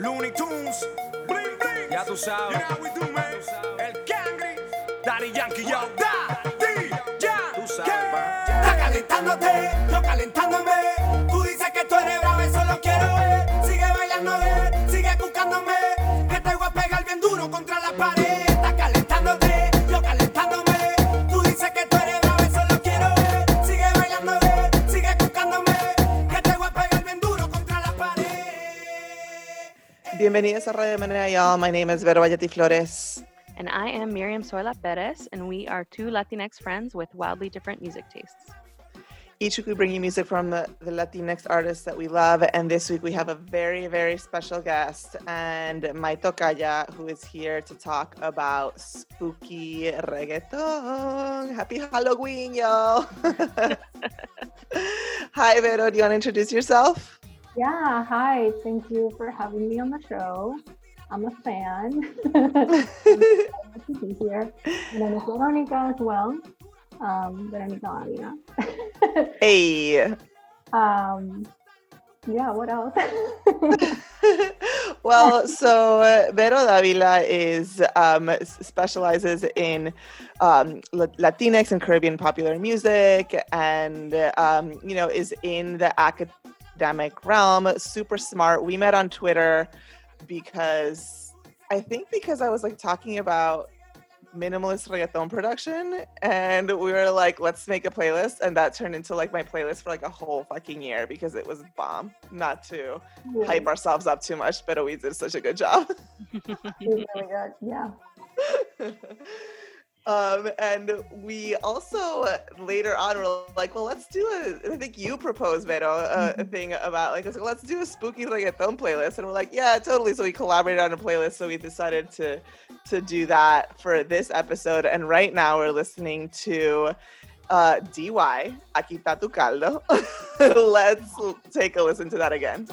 Looney Tunes, bling bling. Ya tú sabes. You know how we do, man. El Cangri, Daddy Yankee, yo. Daddy, ya. Tú sabes. Está calentándote, yo calentándome. Tú dices que tú eres bravo, eso lo quiero ver. Sigue bailando, ver, sigue buscándome. Que te voy a pegar bien duro contra la pared. Bienvenidos a Radio Menea, y'all. My name is Vero Bayetti Flores. And I am Miriam Zoila Perez, and we are two Latinx friends with wildly different music tastes. Each week we bring you music from the, the Latinx artists that we love, and this week we have a very, very special guest, and my tocaya, who is here to talk about spooky reggaeton. Happy Halloween, y'all! Hi, Vero. Do you want to introduce yourself? Yeah, hi. Thank you for having me on the show. I'm a fan. I'm to be here. My name is Veronica as well. Um, Veronica Davila. Hey. um, yeah, what else? well, so uh, Vero Davila is um, specializes in um, Latinx and Caribbean popular music, and um, you know is in the academic realm. Super smart. We met on Twitter because I think because I was like talking about minimalist reggaeton production and we were like let's make a playlist and that turned into like my playlist for like a whole fucking year because it was bomb not to hype ourselves up too much, but we did such a good job. Yeah. um, and we also later on were like, well, let's do a. I think you proposed, Vero, a, a thing about like, like, let's do a spooky reggaeton playlist, and we're like, yeah, totally. So we collaborated on a playlist. So we decided to to do that for this episode. And right now we're listening to uh, DY, Aquí está tu caldo. let's take a listen to that again.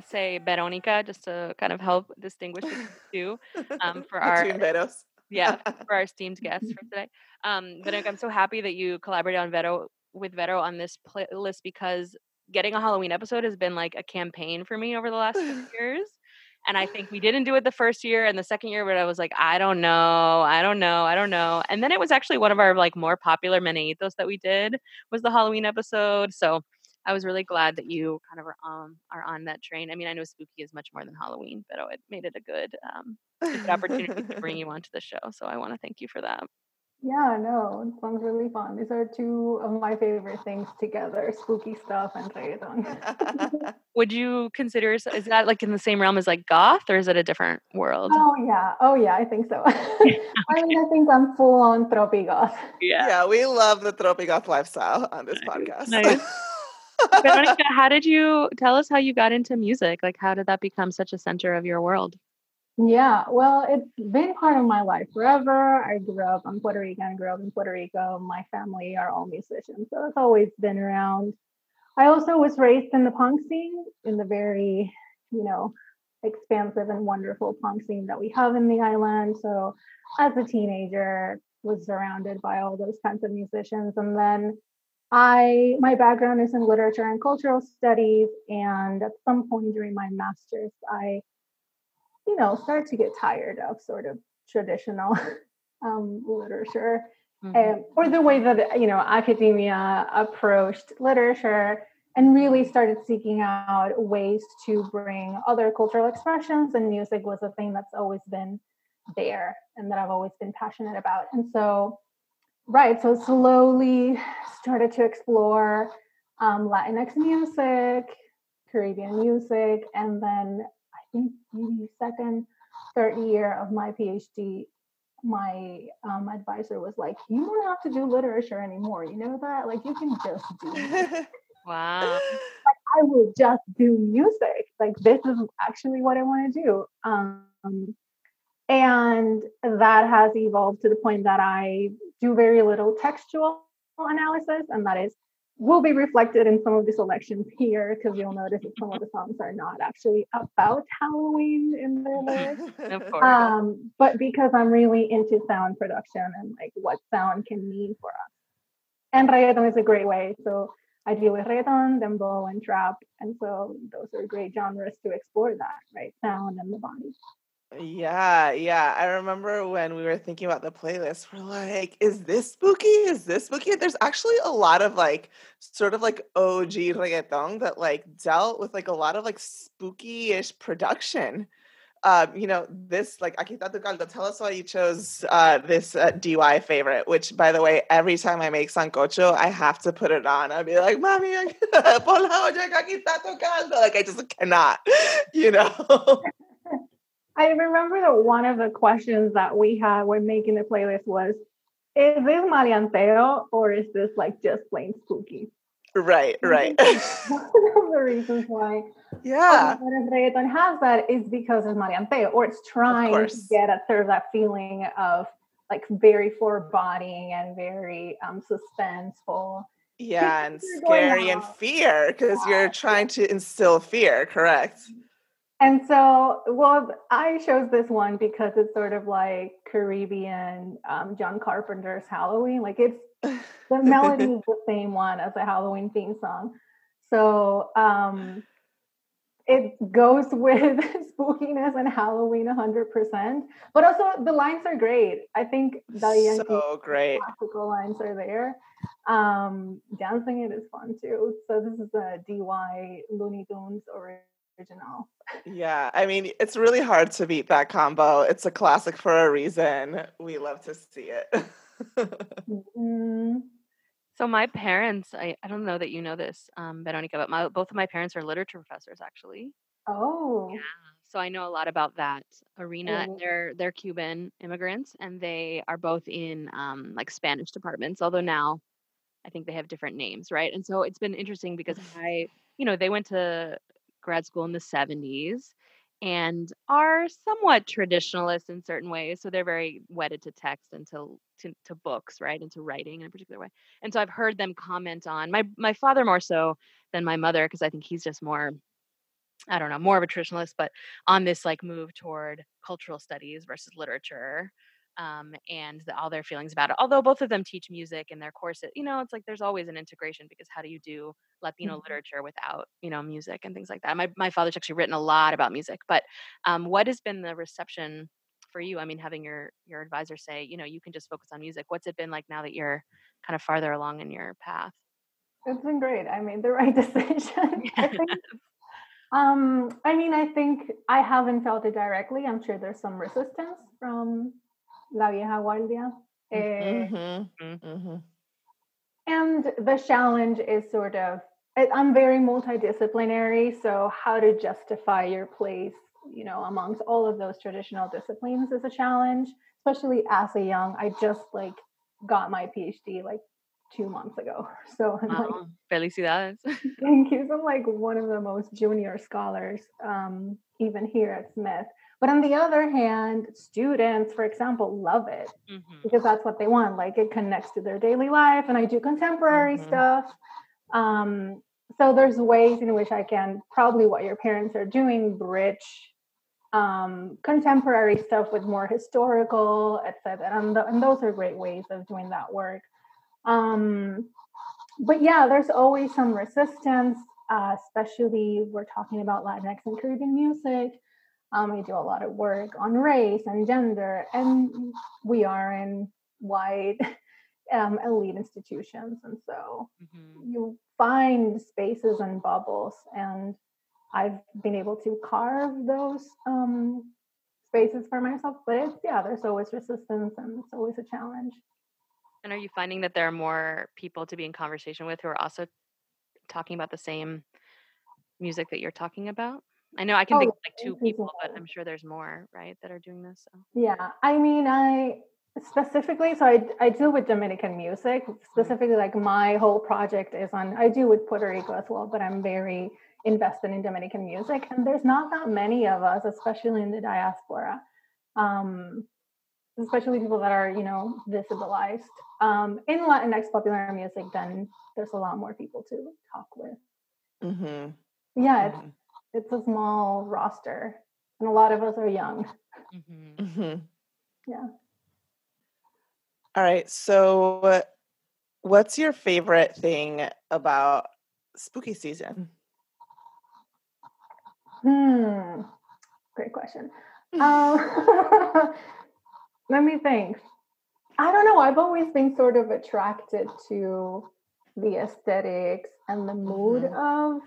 To say Veronica just to kind of help distinguish the two um, for our Veros. yeah for our esteemed guests for today. Um, Veronica, I'm so happy that you collaborated on Vero with Vero on this playlist because getting a Halloween episode has been like a campaign for me over the last few years. And I think we didn't do it the first year and the second year, but I was like, I don't know, I don't know, I don't know. And then it was actually one of our like more popular Meneitos that we did was the Halloween episode. So I was really glad that you kind of are um are on that train. I mean, I know spooky is much more than Halloween, but oh, it made it a good um a good opportunity to bring you onto the show. So I want to thank you for that. Yeah, no, it sounds really fun. These are two of my favorite things together spooky stuff and reggaeton. Would you consider is that like in the same realm as like goth, or is it a different world? oh, yeah. Oh, yeah, I think so. I mean, I think I'm full on tropigoth. yeah, yeah, we love the Tropigoth lifestyle on this Nice, podcast. nice. Veronica, how did you tell us how you got into music? Like, how did that become such a center of your world? Yeah, well, it's been part of my life forever. I grew up, I'm Puerto Rican, I grew up in Puerto Rico. My family are all musicians, so it's always been around. I also was raised in the punk scene, in the very, you know, expansive and wonderful punk scene that we have in the island. So as a teenager, was surrounded by all those kinds of musicians. And then I my background is in literature and cultural studies, and at some point during my master's, I, you know, started to get tired of sort of traditional um, literature Mhm. and or the way that you know academia approached literature and really started seeking out ways to bring other cultural expressions and music was a thing that's always been there and that I've always been passionate about and so right so slowly started to explore um, Latinx music Caribbean music and then I think maybe second third year of my PhD my um, advisor was like, "You don't have to do literature anymore. You know that? Like, you can just do. music." Wow. I will just do music. Like, this is actually what I want to do." Um, and that has evolved to the point that I do very little textual analysis, and that is will be reflected in some of the selections here because you'll notice that some of the songs are not actually about Halloween in their lyrics. Um, but because I'm really into sound production and like what sound can mean for us. And reggaeton is a great way. So I deal with reggaeton, dembow, and trap. And so those are great genres to explore that, right? Sound and the body. Yeah, yeah. I remember when we were thinking about the playlist, we're like, is this spooky? Is this spooky? There's actually a lot of like sort of like OG reggaeton that like dealt with like a lot of like spooky-ish production. Um, you know, this like Aquí está caldo. Tell us why you chose uh this uh, DY favorite, which by the way, every time I make sancocho, I have to put it on. I'll be like, Mommy, pon la olla aquí está tu caldo. Like I just cannot, you know. I remember that one of the questions that we had when making the playlist was, is this maleanteo or is this like just plain spooky? right, right. One of the reasons why yeah. of reggaeton has that is because it's marianteo, or it's trying to get at sort of that feeling of like very foreboding and very um, suspenseful. Yeah, and scary and fear because you're trying to instill fear, correct? And so, well, I chose this one because it's sort of like Caribbean um, John Carpenter's Halloween. Like it's the melody is the same one as a Halloween theme song. So um, it goes with spookiness and Halloween 100%. But also, the lines are great. I think the So great. classical lines are there. Um, dancing it is fun too. So this is a DY Looney Tunes original. Yeah, I mean, it's really hard to beat that combo. It's a classic for a reason. We love to see it. Mm, So my parents, I, I don't know that you know this, um, Veronica, but my, both of my parents are literature professors actually. oh, Yeah. So I know a lot about that arena. Mhm. They're they're Cuban immigrants, and they are both in um, like Spanish departments. Although now, I think they have different names, right? And so it's been interesting because I, you know, they went to grad school in the '70s, and are somewhat traditionalist in certain ways. So they're very wedded to text and to to, to books, right, and to writing in a particular way. And so I've heard them comment on my my father more so than my mother because I think he's just more I don't know, more of a traditionalist, but on this like move toward cultural studies versus literature, um, and the, all their feelings about it. Although both of them teach music in their courses, you know, it's like there's always an integration because how do you do Latino Mhm. literature without you know music and things like that? My my father's actually written a lot about music, but um, what has been the reception for you? I mean, having your your advisor say, you know, you can just focus on music. What's it been like now that you're kind of farther along in your path? it's been great. I made the right decision. I think. Um, I mean, I think I haven't felt it directly. I'm sure there's some resistance from La Vieja Guardia. Eh, hmm hmm And the challenge is sort of, I'm very multidisciplinary. So, how to justify your place, you know, amongst all of those traditional disciplines is a challenge, especially as a young. I just like got my PhD like two months ago. So, I'm like, Wow. Felicidades. Thank you. So I'm like one of the most junior scholars, um, even here at Smith. But on the other hand, students, for example, love it Mhm. because that's what they want. Like it connects to their daily life, and I do contemporary Mhm. stuff. Um, so there's ways in which I can probably what your parents are doing, bridge um, contemporary stuff with more historical, etc. And, th- and those are great ways of doing that work. Um, but yeah, there's always some resistance, uh, especially we're talking about Latinx and Caribbean music. Um, I do a lot of work on race and gender, and we are in white um, elite institutions, and so Mhm. you find spaces and bubbles, and I've been able to carve those um, spaces for myself. But it's yeah, there's always resistance, and it's always a challenge. And are you finding that there are more people to be in conversation with who are also talking about the same music that you're talking about? I know I can Oh, think of like two people, but I'm sure there's more, right, that are doing this. So. Yeah, I mean, I specifically, so I, I deal with Dominican music. Specifically, like my whole project is on, I do with Puerto Rico as well, but I'm very invested in Dominican music. And there's not that many of us, especially in the diaspora, um, especially people that are, you know, visibilized. Um, in Latinx popular music, then there's a lot more people to talk with. Mm-hmm. Yeah, it's, it's a small roster, and a lot of us are young. Mhm. hmm Yeah. All right. So, what's your favorite thing about spooky season? Hmm. Great question. Um, let me think. I don't know. I've always been sort of attracted to the aesthetics and the mood of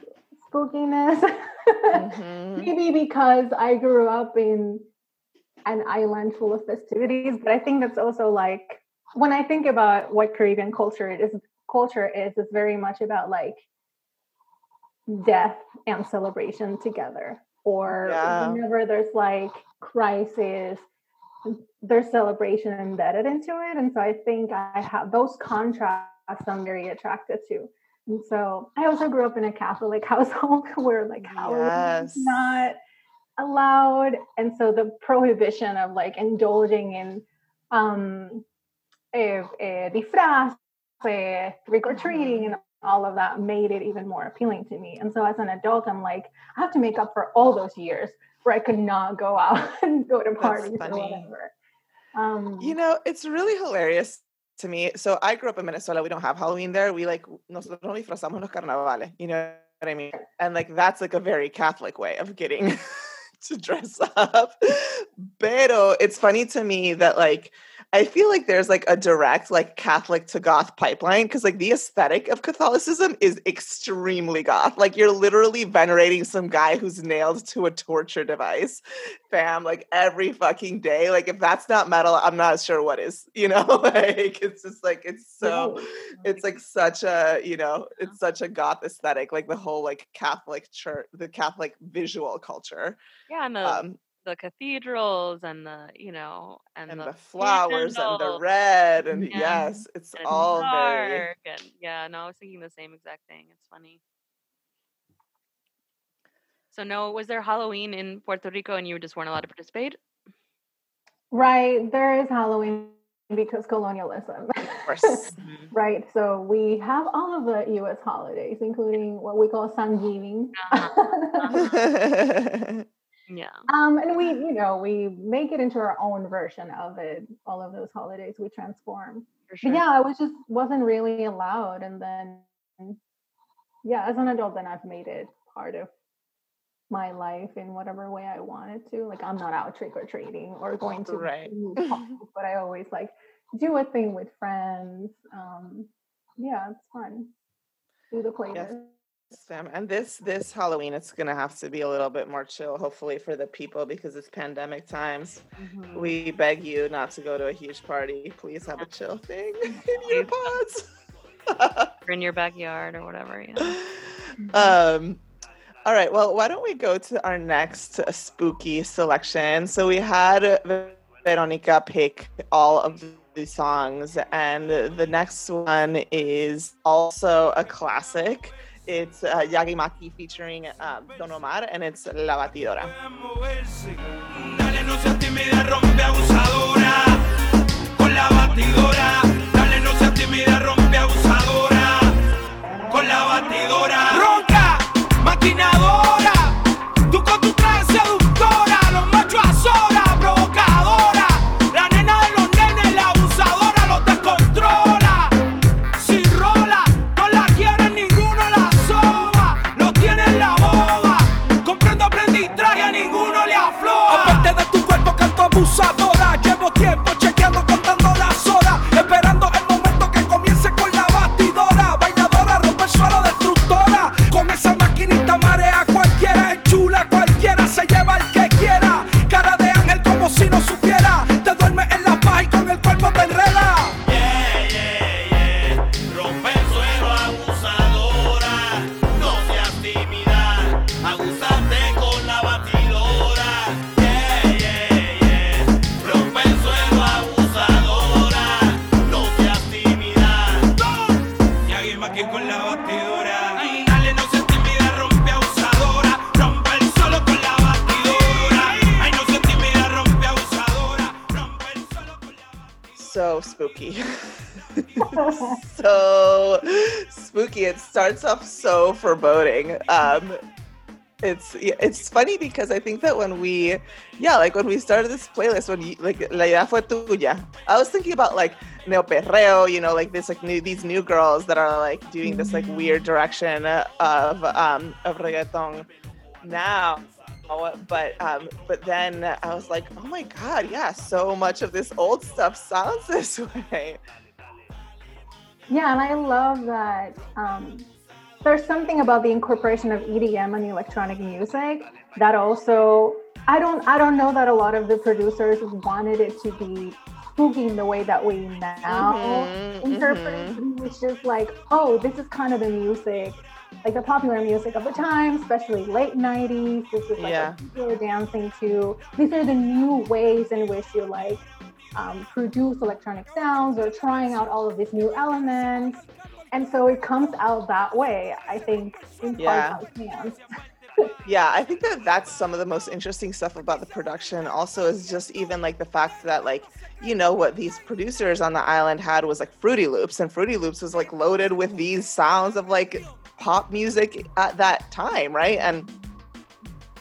spookiness. Mhm. Maybe because I grew up in an island full of festivities, but I think that's also like when I think about what Caribbean culture it is culture is, it's very much about like death and celebration together. Or Yeah. whenever there's like crisis, there's celebration embedded into it. And so I think I have those contrasts I'm very attracted to. And so I also grew up in a Catholic household where like Halloween Yes. is not allowed. And so the prohibition of like indulging in um eh, eh, disfraz, eh, trick or treating, and all of that made it even more appealing to me. And so as an adult, I'm like, I have to make up for all those years where I could not go out and go to parties or whatever. Um, You know, it's really hilarious to me. So I grew up in Minnesota. We don't have Halloween there. We like nosotros nos disfrazamos los carnavales. You know what I mean? And like that's like a very Catholic way of getting to dress up. Pero it's funny to me that like I feel like there's like a direct like Catholic to goth pipeline because like the aesthetic of Catholicism is extremely goth. Like you're literally venerating some guy who's nailed to a torture device, fam, like every fucking day. Like if that's not metal, I'm not sure what is, you know? like it's just like it's so it's like such a, you know, it's such a goth aesthetic, like the whole like Catholic church, the Catholic visual culture. Yeah, and the Um the cathedrals and the you know and, and the, the flowers and the red and Yeah. yes it's and all very dark and yeah no i was thinking the same exact thing it's funny so no was there halloween in puerto rico and you just weren't allowed to participate right, there is Halloween because colonialism. of course Mhm. right, so we have all of the U.S. holidays, including what we call Thanksgiving. Uh-huh. yeah Um, and we, you know, we make it into our own version of it. All of those holidays we transform. for But yeah, I was just wasn't really allowed. And then, yeah, as an adult, then I've made it part of my life in whatever way I wanted to. Like I'm not out trick or treating or going to Right. but I always like do a thing with friends. Um, yeah, it's fun. Do the playlist. Sam, and this this Halloween, it's gonna have to be a little bit more chill, hopefully for the people because it's pandemic times. Mhm. We beg you not to go to a huge party. Please have a chill thing in your pods. or in your backyard or whatever you know um, all right. Well, why don't we go to our next spooky selection? So we had Veronica pick all of the songs, and the next one is also a classic. It's uh, Yagi Maki featuring uh, Don Omar, and it's La Batidora. Spooky. so spooky. It starts off so foreboding. Um, it's it's funny because I think that when we yeah like when we started this playlist when you like la idea fue tuya I was thinking about like neo perreo you know like this like new these new girls that are like doing this like weird direction of um of reggaeton now but um but then I was like oh my god yeah so much of this old stuff sounds this way Yeah, and I love that um, there's something about the incorporation of EDM and electronic music that also I don't I don't know that a lot of the producers wanted it to be spooky in the way that we now Mhm, interpret it. It was just like, oh, this is kind of the music, like the popular music of the time, especially late 90s. This is like Yeah. what people dancing to. These are the new ways in which you like um, produce electronic sounds or trying out all of these new elements. And so it comes out that way, I think, in Yeah. part fans. Yeah, I think that that's some of the most interesting stuff about the production. Also, is just even like the fact that like you know what these producers on the island had was like Fruity Loops, and Fruity Loops was like loaded with these sounds of like pop music at that time, right? And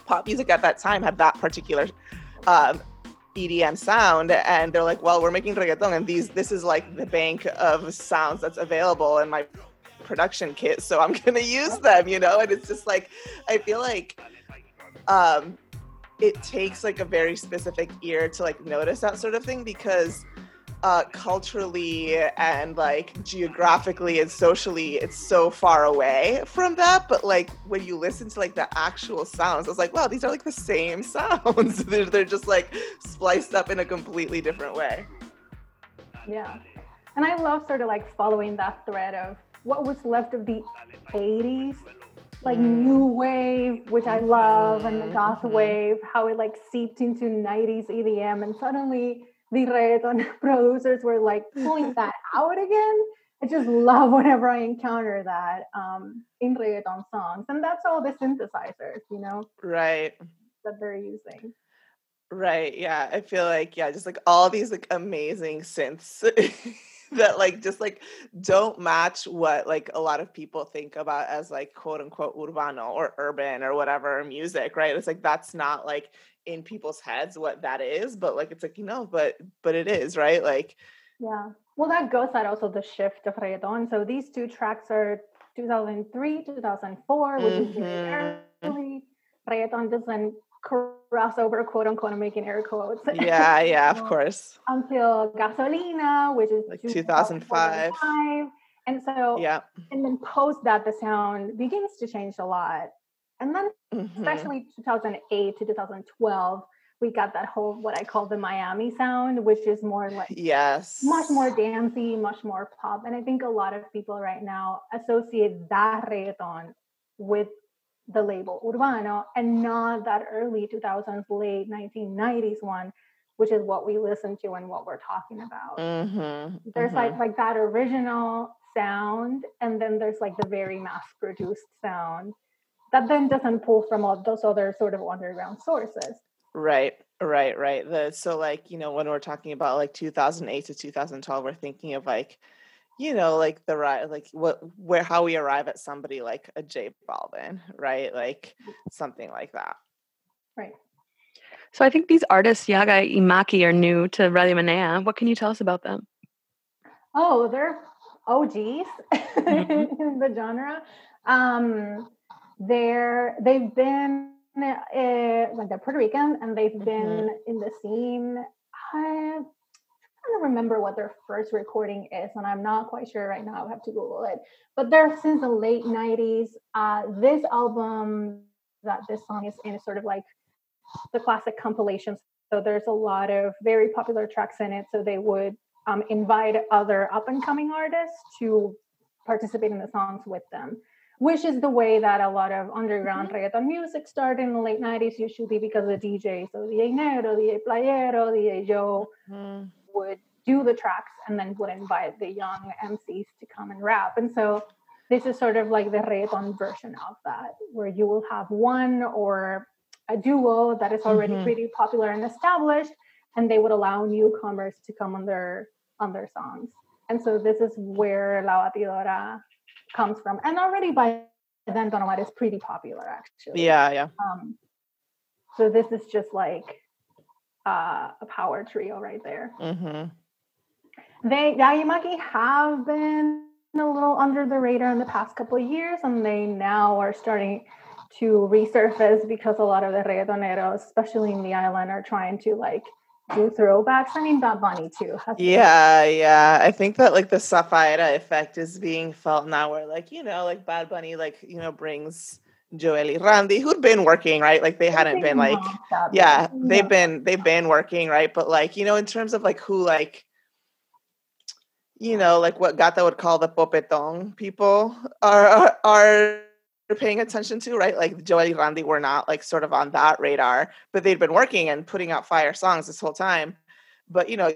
pop music at that time had that particular um, EDM sound, and they're like, well, we're making reggaeton, and these this is like the bank of sounds that's available in my production kit, so I'm gonna use them, you know. And it's just like I feel like um, it takes like a very specific ear to like notice that sort of thing because uh, culturally and like geographically and socially it's so far away from that but like when you listen to like the actual sounds it's like wow these are like the same sounds they're, they're just like spliced up in a completely different way Yeah. And I love sort of like following that thread of what was left of the 80s, like new wave, which I love, and the goth Mhm. wave, how it like seeped into 90s EDM. And suddenly the reggaeton producers were like pulling that out again. I just love whenever I encounter that um, in reggaeton songs. And that's all the synthesizers, you know, right that they're using. Right. Yeah. I feel like, yeah, just like all these like amazing synths that like just like don't match what like a lot of people think about as like quote unquote urbano or urban or whatever music, right? It's like that's not like in people's heads what that is, but like it's like, you know, but but it is, right? Like Yeah. Well, that goes at also the shift of reggaeton. So these two tracks are 2003, 2004, which is very Mhm. early. Reggaeton doesn't cross over, quote unquote, I'm making air quotes. yeah, yeah, of Um, course. Until Gasolina, which is Like 2005. 2005. And so, Yeah. and then post that, the sound begins to change a lot. And then, Mhm. especially 2008 to 2012, we got that whole, what I call the Miami sound, which is more like Yes. much more dancey, much more pop. And I think a lot of people right now associate that reggaeton with the label urbano and not that early 2000s, late 1990s one, which is what we listen to and what we're talking about. Mhm, There's mhm. like like that original sound, and then there's like the very mass-produced sound that then doesn't pull from all those other sort of underground sources. Right, right, right. The so like, you know, when we're talking about like 2008 to 2012, we're thinking of like, you know, like the right like what where how we arrive at somebody like a J Balvin, right? Like something like that. Right. So I think these artists, Yaga y Mackie, are new to Radio Menea. What can you tell us about them? Oh, they're OGs in the genre. Um, they're they've been uh, like they're Puerto Rican and they've Mm-hmm. been in the scene. I, I don't remember what their first recording is, and I'm not quite sure right now. I have to Google it. But they're since the late '90s. Uh, this album that this song is in is sort of like the classic compilations. So there's a lot of very popular tracks in it. So they would um, invite other up and coming artists to participate in the songs with them, which is the way that a lot of underground reggaeton music started in the late 90s, usually because the DJs, so DJ Negro, DJ Playero, DJ Joe Mhm. would do the tracks and then would invite the young MCs to come and rap. And so this is sort of like the reggaeton version of that, where you will have one or a duo that is already Mhm. pretty popular and established, and they would allow newcomers to come on their on their songs. And so this is where La Batidora comes from. And already by then Don Omar is pretty popular actually. Yeah, yeah. Um, so this is just like uh, a power trio right there. hmm They Yaga y Mackie have been a little under the radar in the past couple of years, and they now are starting to resurface because a lot of the reggaetoneros, especially in the island, are trying to like do throwbacks. I mean, Bad Bunny too. Yeah, yeah. I think that like the Safaera effect is being felt now where like, you know, like Bad Bunny like, you know, brings Jowell y Randy, who'd been working, right? Like they hadn't been like yeah, they've been they've been working, right? But like, you know, in terms of like who like you know, like what Gata would call the popetong people are are, are paying attention to, right? Like Jowell y Randy were not like sort of on that radar, but they'd been working and putting out fire songs this whole time. But you know,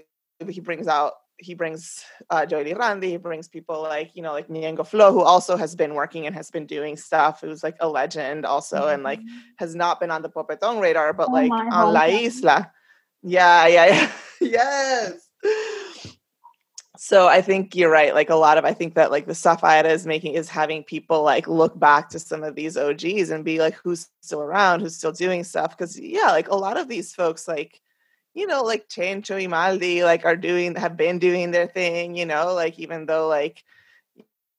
he brings out he brings uh, Jowell y Randy, he brings people like you know like Ñengo Flow, who also has been working and has been doing stuff. Who's like a legend also, and like has not been on the Popetón radar, but Oh like on La. Isla. Yeah, yeah, yeah. yes. So I think you're right. Like a lot of, I think that like the stuff Ida is making is having people like look back to some of these OGs and be like, who's still around, who's still doing stuff. Cause yeah, like a lot of these folks, like, you know, like Chencho y Maldy, like are doing, have been doing their thing, you know, like even though like,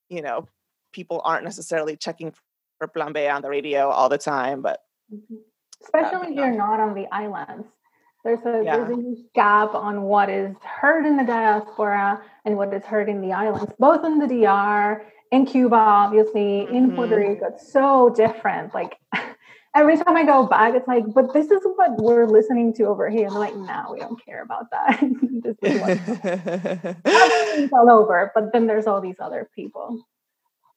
you know, people aren't necessarily checking for Plan B on the radio all the time, but Mhm. Especially if you're not on the islands. There's a Yeah. there's a huge gap on what is heard in the diaspora and what is heard in the islands, both in the DR, in Cuba, obviously, in mm-hmm. Puerto. Rico. It's so different. Like every time I go back, it's like, but this is what we're listening to over here. And they're like, no, we don't care about that. this is what all over. But then there's all these other people.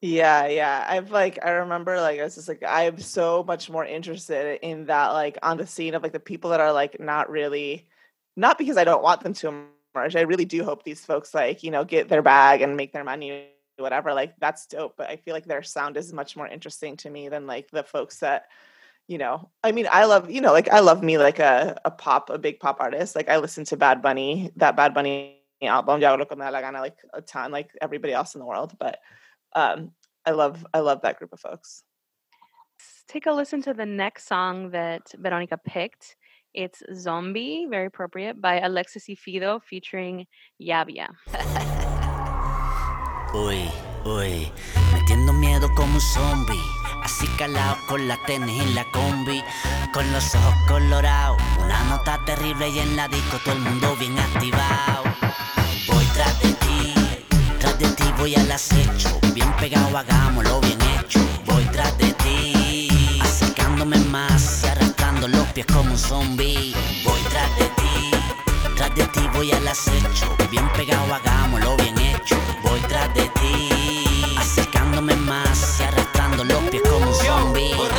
Yeah, yeah. I've like I remember like I was just like I'm so much more interested in that like on the scene of like the people that are like not really not because I don't want them to emerge. I really do hope these folks like, you know, get their bag and make their money whatever. Like that's dope, but I feel like their sound is much more interesting to me than like the folks that you know, I mean, I love, you know, like I love me like a, a pop, a big pop artist. Like I listen to Bad Bunny, that Bad Bunny album, Ya Hablo Con Me La Gana, like a ton, like everybody else in the world. But um i love i love that group of folks Let's take a listen to the next song that Veronica picked. It's Zombie, very appropriate, by Alexis y Fido featuring Yaviah. Uy, uy, metiendo miedo como un zombie. Así calado con la tenis en la combi, con los ojos colorados. Una nota terrible y en la disco todo el mundo bien activado. Voy tras de ti, tras de ti voy al acecho. Bien pegado, hagámoslo bien hecho. Voy tras de ti, acercándome más y arrastrando los pies como un zombie. Voy tras de ti, tras de ti voy al acecho. Bien pegado, hagámoslo bien hecho. Voy tras de ti, acercándome más y arrastrando los pies como un zombie.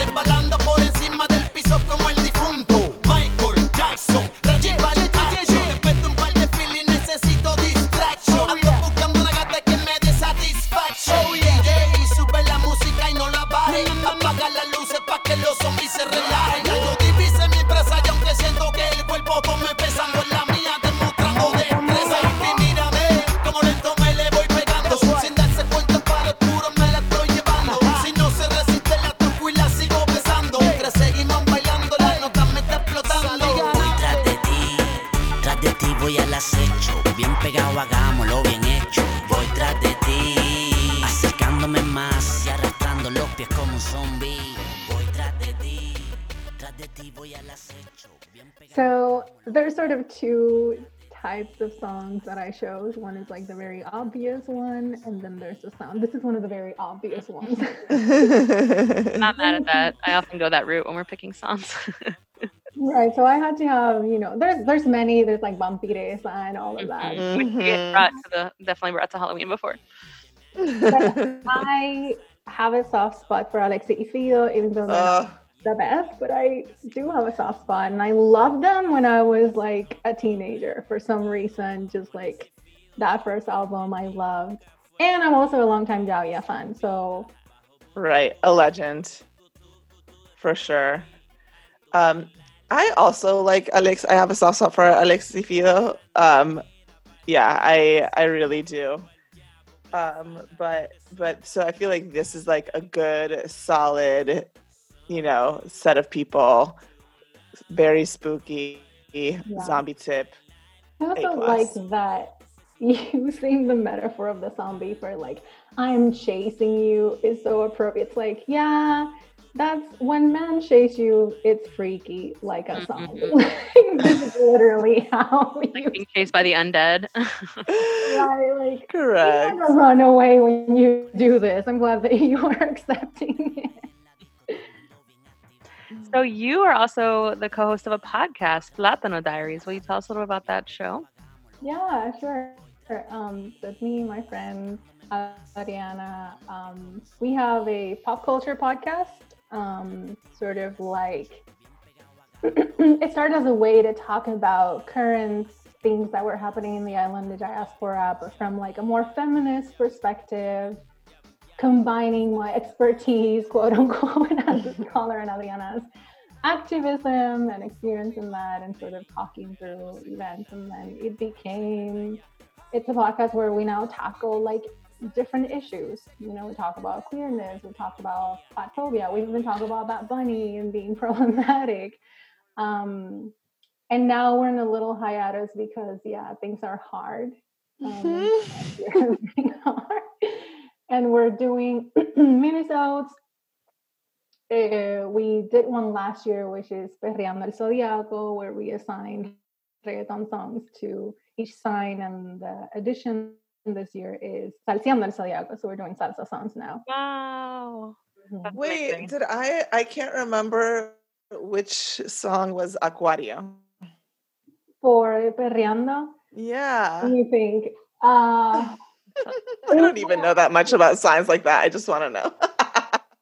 Types of songs that I chose. One is like the very obvious one, and then there's the sound. This is one of the very obvious ones. Not mad at that. I often go that route when we're picking songs. right. So I had to have, you know, there's there's many. There's like Vampiresa and all of that. Mhm. Which we get Mhm. brought to the definitely brought to Halloween before. I have a soft spot for Alexi y Fido, even though they're not Ugh. The best, but I do have a soft spot, and I loved them when I was like a teenager. For some reason, just like that first album, I loved. And I'm also a longtime Yaviah fan, so Right, a legend, for sure. Um, I also like Alex. I have a soft spot for Alexis Fido. Um, yeah, I I really do. Um, but but so I feel like this is like a good, solid, you know, set of people. Very spooky, zombie tip. I also like that using the metaphor of the zombie for like I'm chasing you is so appropriate. It's like, yeah, that's when men chase you, it's freaky like a mm-hmm. zombie. this is literally how you Like being chased by the undead. right, like Correct. never run away when you do this. I'm glad that you are accepting it. So you are also the co-host of a podcast, Platano Diaries. Will you tell us a little about that show? Yeah, sure. Um, it's me, my friend Ariana. Um, we have a pop culture podcast, um, sort of like it started as a way to talk about current things that were happening in the island of diaspora, but from like a more feminist perspective, combining my expertise, quote unquote, as a scholar and Adriana's activism and experience in that and sort of talking through events. And then it became it's a podcast where we now tackle like different issues. You know we talk about queerness we talk about fatphobia we even talk about Bad Bunny and being problematic. Um and now we're in a little hiatus because yeah things are hard. Um, last year has been hard. and we're doing minisodes uh, we did one last year, which is Perreando el Zodiaco, where we assigned reggaeton songs to each sign, and the addition this year is Salseando el Zodiaco. So we're doing salsa songs now. Wow. Mhm. Wait, amazing. did I? I can't remember which song was Aquario. For Perreando, Yeah. what do you think? Uh, I don't even know that much about signs like that. I just want to know.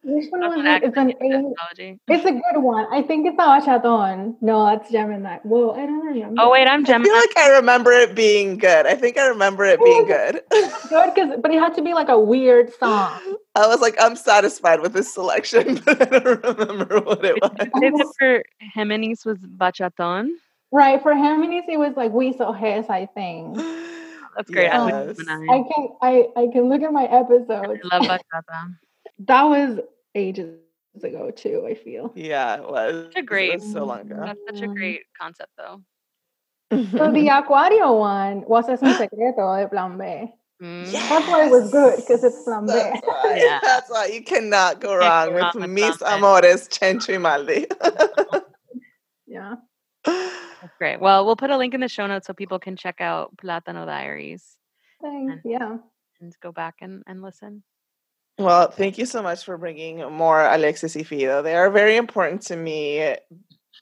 which one was it? It's an A. It's a good one. I think it's a bachaton. No, that's Gemini. Whoa, I don't remember. Oh wait, I'm Gemini. I feel like I remember it being good. I think I remember it being good. good because, but it had to be like a weird song. I was like, I'm satisfied with this selection, but I don't remember what it was. Did you say for Géminis was bachaton? Right. For Géminis, it was like we so his, I think. That's great. I Yes. Gemini. I can I I can look at my episodes. I love bachata. That was ages ago too. I feel. Yeah, it was. Such a great- It was so long ago. That's such a great concept, though. So the Aquario one was Es mi secreto de Plan B. Mm. That's why it was good because it's Plan B. That's why. Yeah. That's why you cannot go wrong go with wrong with Mis. Amores Chencho y Maldy. Yeah. That's great. Well, we'll put a link in the show notes so people can check out Platano Diaries Thanks. Yeah. and go back and, and listen. Well, thank you so much for bringing more Alexis y Fido. They are very important to me,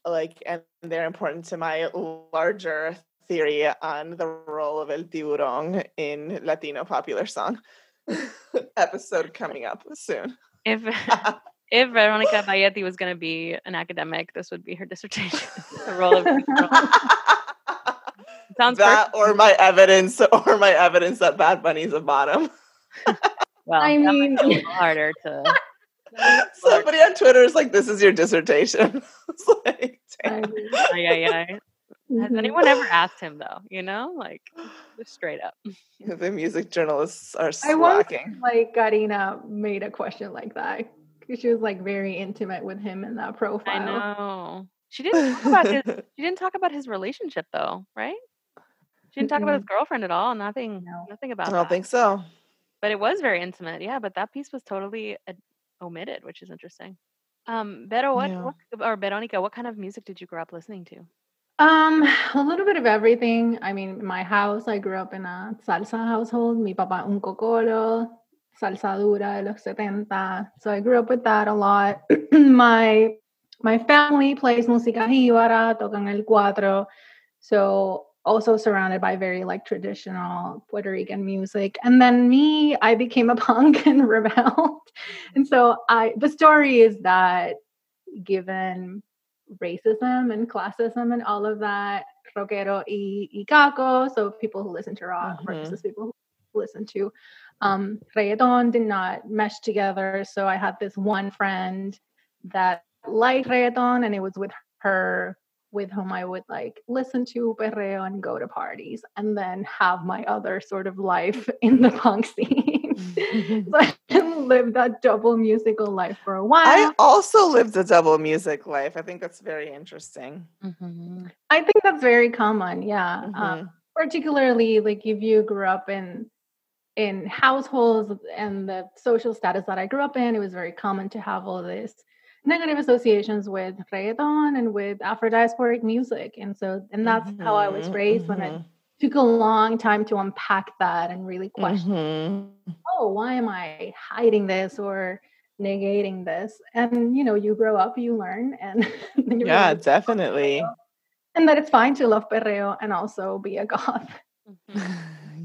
like, and they're important to my larger theory on the role of El Tiburón in Latino popular song. Episode coming up soon. If if Veronica Bayetti was going to be an academic, this would be her dissertation. the role of sounds that perfect. or my evidence, or my evidence that Bad Bunny's a bottom. Well, I that might mean- be harder to. Somebody on Twitter is like, "This is your dissertation." it's like, damn. agree. Yeah, yeah. Has Mhm. anyone ever asked him though? You know, like just straight up. the music journalists are I once slacking. like Karina made a question like that because she was like very intimate with him in that profile. I know. She didn't talk about his. She didn't talk about his relationship though, right? She didn't talk about his girlfriend at all. Nothing. No. Nothing about I don't that. think so. But it was very intimate. Yeah, but that piece was totally uh, omitted, which is interesting. Um, Vero, what, Yeah. what or Veronica, what kind of music did you grow up listening to? Um, a little bit of everything. I mean, my house, I grew up in a salsa household. Mi papá un cocolo, salsa dura de los 70. So I grew up with that a lot. my my family plays música jíbara, tocan el cuatro. So also surrounded by very like traditional Puerto Rican music. And then me, I became a punk and rebelled. And so I the story is that given racism and classism and all of that, rockero y, y caco, so people who listen to rock Mhm. versus people who listen to um, reggaeton did not mesh together. So I had this one friend that liked reggaeton, and it was with her with whom I would like listen to perreo and go to parties, and then have my other sort of life in the punk scene. so I lived that double musical life for a while. I also lived a double music life. I think that's very interesting. I think that's very common. Yeah. Um, Mhm. particularly like if you grew up in in households and the social status that I grew up in, it was very common to have all this negative associations with reggaeton and with Afro diasporic music. And so and that's how I was Mhm, raised when it mhm, took a long time to unpack that and really question, mhm. oh, why am I hiding this or negating this? And you know, you grow up, you learn and you Yeah, realize definitely. and that it's fine to love perreo and also be a goth.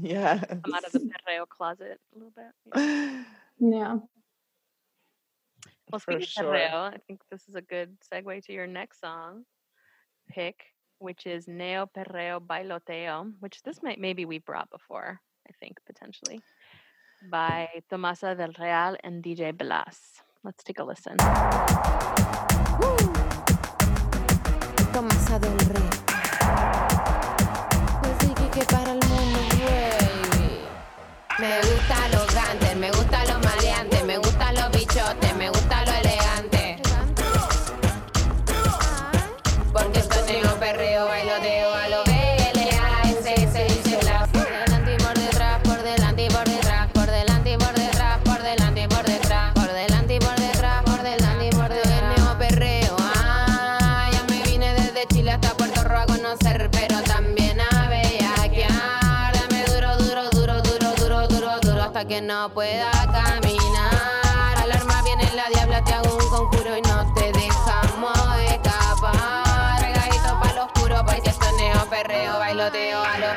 Yeah. Come out of the perreo closet a little bit. yeah. Yeah. Well, For speaking sure. of perreo, I think this is a good segue to your next song pick, which is Neo Perreo Bailoteo, which this might maybe we brought before, I think potentially, by Tomasa del Real and DJ Blass. Let's take a listen. Tomasa del Real. Pues sí, que para el mundo, baby. Me gustan los gantes, me gustan no pueda caminar. Alarma viene la diabla, te hago un conjuro y no te dejamos escapar. Regadito pa' lo oscuro, neo perreo, bailoteo a lo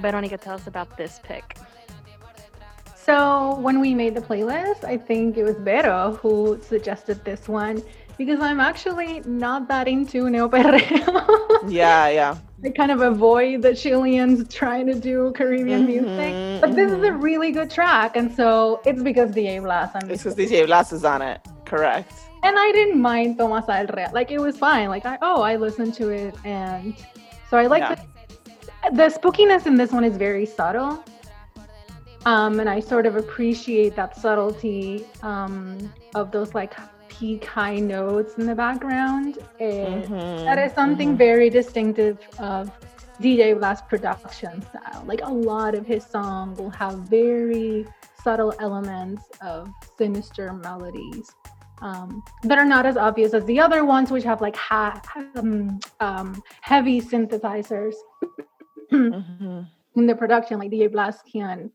Veronica, tell us about this pick. So when we made the playlist, I think it was Vero who suggested this one because I'm actually not that into neo perreo. Yeah, yeah. I kind of avoid the Chileans trying to do Caribbean music, Mhm, but this is a really good track, and so it's because DJ Blass. I'm It's because DJ Blass is on it. Correct. and I didn't mind Tomasa El Real. Like it was fine. Like I oh I listened to it, and so I like Yeah. the, the spookiness in this one is very subtle. Um, and I sort of appreciate that subtlety um, of those like peak high notes in the background. It- Mhm, that is something very distinctive of DJ Blass production style. Like a lot of his songs will have very subtle elements of sinister melodies um, that are not as obvious as the other ones, which have like ha- um, um, heavy synthesizers mhm. in the production. Like DJ Blass can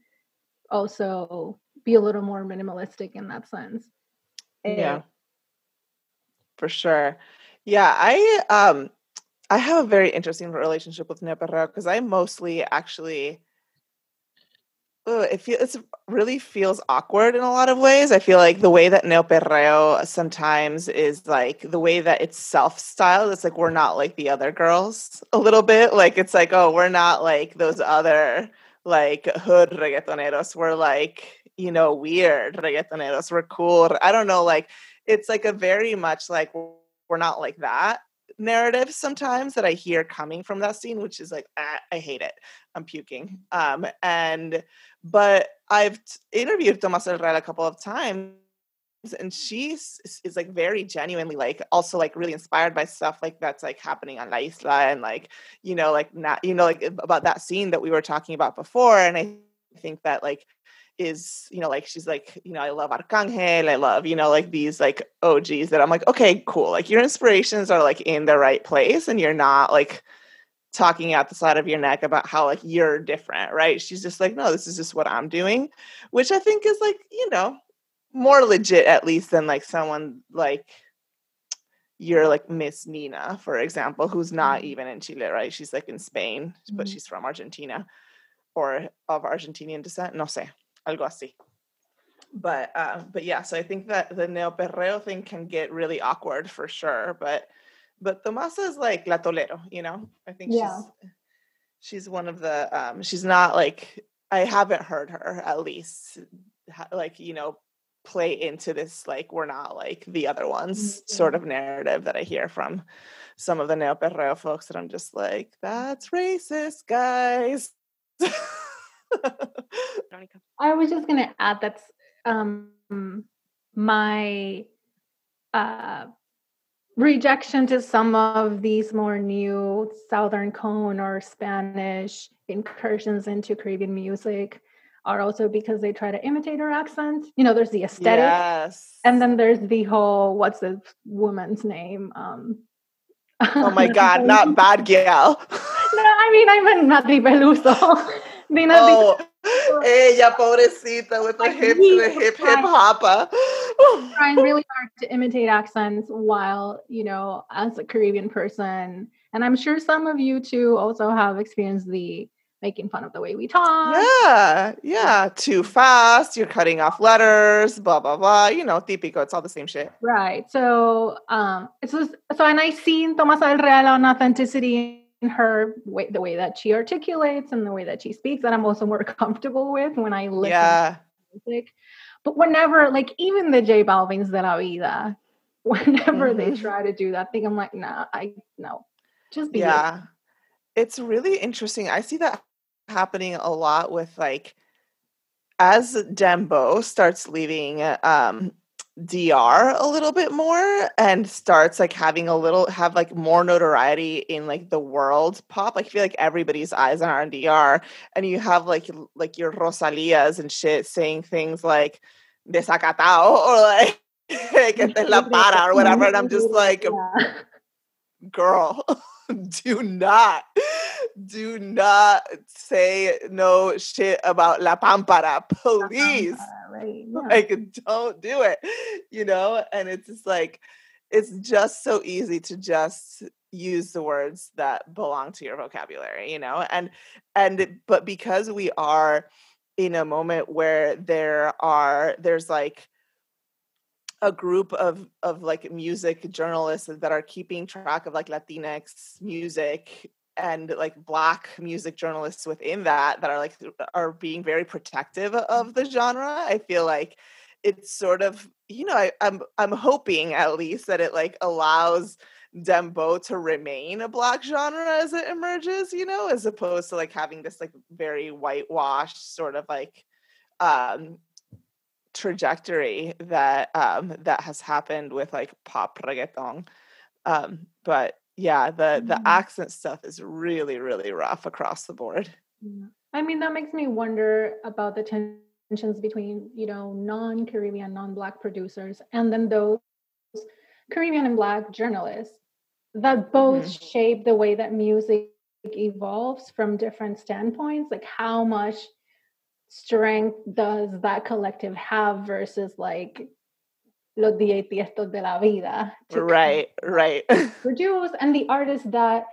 also be a little more minimalistic in that sense. Yeah. For sure. Yeah, I um I have a very interesting relationship with Neo because I mostly actually ugh, it feels really feels awkward in a lot of ways. I feel like the way that Neo Perreo sometimes is like the way that it's self styled. It's like we're not like the other girls a little bit. Like it's like oh we're not like those other like hood reggaetoneros. We're like you know weird reggaetoneros. We're cool. I don't know. Like it's like a very much like we're not like that narrative sometimes that I hear coming from that scene, which is like, ah, I hate it. I'm puking. Um, and but I've interviewed Tomas El a couple of times, and she is, is like very genuinely like also like really inspired by stuff like that's like happening on La Isla and like you know like not you know like about that scene that we were talking about before. And I think that like is you know like she's like you know I love Arcangel I love you know like these like OGs that I'm like okay cool like your inspirations are like in the right place and you're not like talking out the side of your neck about how like you're different right she's just like no this is just what I'm doing which I think is like you know more legit at least than like someone like you're like Miss Nina for example who's not even in Chile right she's like in Spain but Mhm. she's from Argentina or of Argentinian descent no sé algo así. But uh, but yeah, so I think that the neo perreo thing can get really awkward for sure. But but Tomasa is like la tolero, you know. I think Yeah. she's she's one of the um, she's not like I haven't heard her at least like you know play into this like we're not like the other ones sort of narrative that I hear from some of the neo perreo folks that I'm just like that's racist guys. I was just gonna add that's um my uh rejection to some of these more new Southern Cone or Spanish incursions into Caribbean music are also because they try to imitate her accent. You know, there's the aesthetic, Yes. and then there's the whole what's this woman's name? Um, oh my god, not Bad Gyal. No, I mean I meant Nati Peluso. Not oh, ella pobrecita with the Like, hip, the hip, hip hopper. Trying really hard to imitate accents while you know as a caribbean person and i'm sure some of you too also have experienced the making fun of the way we talk yeah, yeah, too fast. You're cutting off letters. Blah blah blah. You know, típico. It's all the same shit. right so um it's just, so and i seen tomasa del real on authenticity in her way the way that she articulates and the way that she speaks that i'm also more comfortable with when i listen Yeah, to music but whenever like even the j balvins de la vida whenever they Mhm. try to do that thing i'm like nah i no just be you. yeah. It's really interesting. I see that happening a lot with like as Dembow starts leaving um DR a little bit more and starts like having a little have like more notoriety in like the world pop. I feel like everybody's eyes are on DR and you have like like your Rosalias and shit saying things like desacatao or like que te la para or whatever and I'm just like Yeah. girl do not do not say no shit about la pampara please Uh, right. Yeah. like don't do it you know and it's just like it's just so easy to just use the words that belong to your vocabulary you know and and but because we are in a moment where there are there's like a group of of like music journalists that are keeping track of like latinx music and like black music journalists within that that are like are being very protective of the genre i feel like it's sort of you know I, i'm i'm hoping at least that it like allows dembow to remain a black genre as it emerges you know as opposed to like having this like very whitewashed sort of like um trajectory that um that has happened with like pop reggaeton. Um but yeah the the Mhm. accent stuff is really really rough across the board Yeah. I mean, that makes me wonder about the tensions between, you know, non Caribbean, non Black producers, and then those Caribbean and Black journalists that both shape the way that music evolves from different standpoints. Like, how much strength does that collective have versus like los DJ Tiestos de la vida? right right produce and the artists that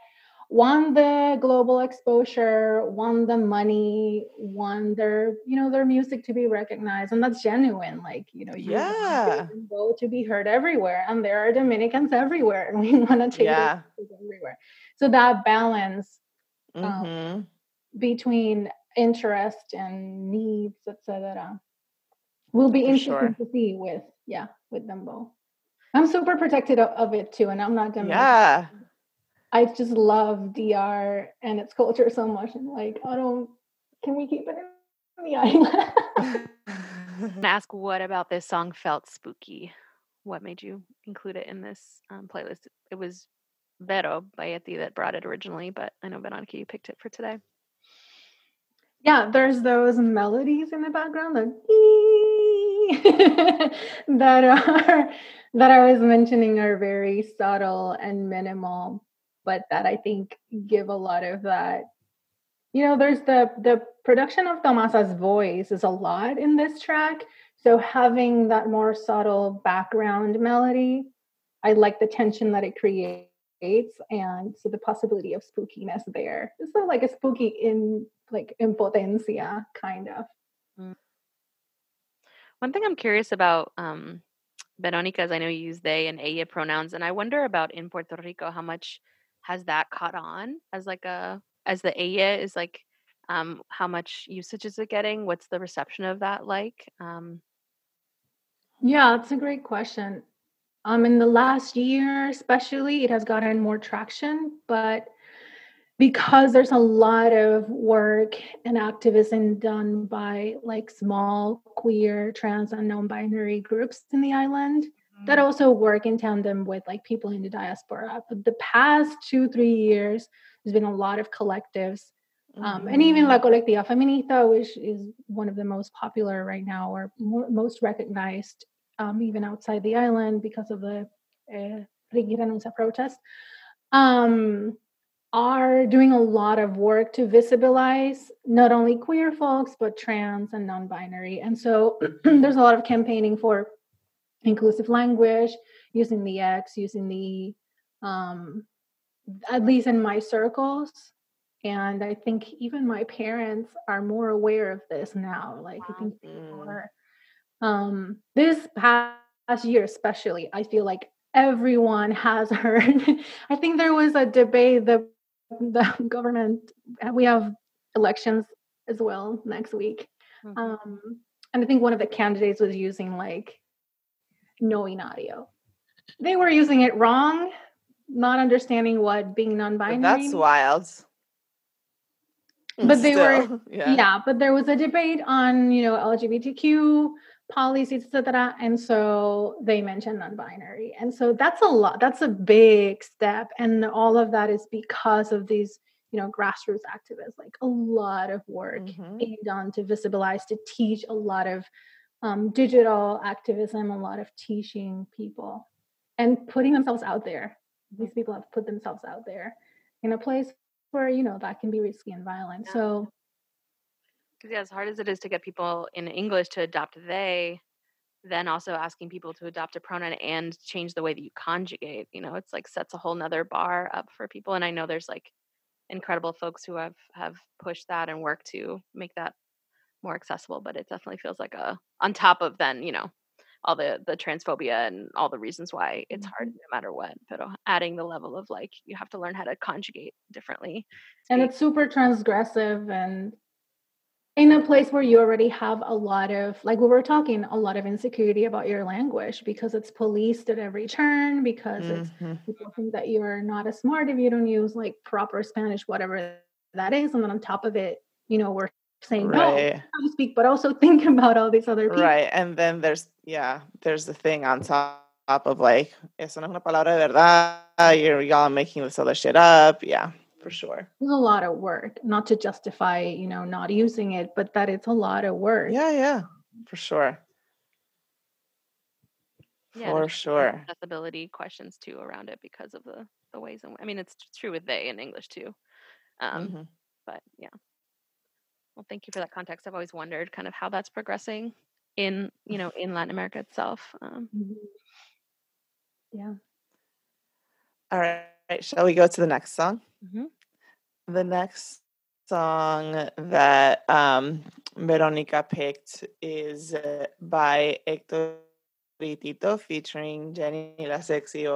won the global exposure, won the money, won their, you know, their music to be recognized. And that's genuine. Like, you know, you Yeah. go to be heard everywhere. And there are Dominicans everywhere. And we want to take Yeah. everywhere. So that balance um, Mhm. between interest and needs, etc. Will be For interesting sure. to see with yeah with them both. I'm super protected of, of it too, and I'm not Dominican. Yeah. I just love DR and its culture so much, and like I don't. Can we keep it in the island? And ask what about this song felt spooky? What made you include it in this um, playlist? It was Vero Bayetti that brought it originally, but I know Veronica, you picked it for today. yeah, there's those melodies in the background that that are that I was mentioning are very subtle and minimal, but that I think give a lot of that. You know, there's the the production of Tomasa's voice is a lot in this track. So having that more subtle background melody, I like the tension that it creates and so the possibility of spookiness there. It's sort of like a spooky in like impotencia kind of. Mm. One thing I'm curious about, um, Veronica, is I know you use they and ella pronouns, and I wonder about in Puerto Rico how much has that caught on as like a as the ella is like um, how much usage is it getting? What's the reception of that like? Um, Yeah, that's a great question. Um, in the last year, especially, it has gotten more traction, but because there's a lot of work and activism done by like small queer, trans, and non-binary groups in the island that also work in tandem with like people in the diaspora. But the past two, three years, there's been a lot of collectives um, and even La Colectiva Feminista, which is one of the most popular right now or mo- most recognized, um, even outside the island because of the uh, Renuncia protest, um, are doing a lot of work to visibilize not only queer folks, but trans and non binary. And so there's a lot of campaigning for inclusive language, using the X, using the, um, at least in my circles, and i think even my parents are more aware of this now like i think Mm. are um this past year especially i feel like everyone has heard i think there was a debate the the government uh, we have elections as well next week Mhm. um and i think one of the candidates was using like knowing audio they were using it wrong not understanding what being non-binary that's wild. But they were- yeah. yeah. but there was a debate on you know lgbtq policies etc and so they mentioned non-binary and so that's a lot that's a big step and all of that is because of these you know grassroots activists like a lot of work Mhm. being done to visibilize to teach a lot of um, digital activism a lot of teaching people and putting themselves out there these people have put themselves out there in a place where you know that can be risky and violent Yeah. so 'cause, yeah, as hard as it is to get people in English to adopt they, then also asking people to adopt a pronoun and change the way that you conjugate, you know, it's like sets a whole nother bar up for people. And I know there's like incredible folks who have have pushed that and worked to make that more accessible, but it definitely feels like a on top of then, you know, all the the transphobia and all the reasons why it's hard mm-hmm. no matter what. But adding the level of like you have to learn how to conjugate differently. and it's super transgressive and in a place where you already have a lot of like we were talking a lot of insecurity about your language because it's policed at every turn because it's Mhm. people think that you're not as smart if you don't use like proper spanish whatever that is and then on top of it you know we're saying no Right. how to speak but also think about all these other people Right. And then there's yeah, there's the thing on top of like, eso no es una palabra de verdad. You're y'all making this other shit up. Yeah, for sure. there's a lot of work not to justify you know not using it but that it's a lot of work Yeah, yeah, for sure. Yeah, For sure. accessibility questions too around it because of the the ways and I mean it's true with they in English too. Um, Mhm. but yeah. Well, thank you for that context. I've always wondered kind of how that's progressing in you know in Latin America itself. Um, Mhm. yeah All right. All right, shall we go to the next song? mhm. The next song that um, Veronica picked is uh, by Hector y Tito featuring Jenny La Sexy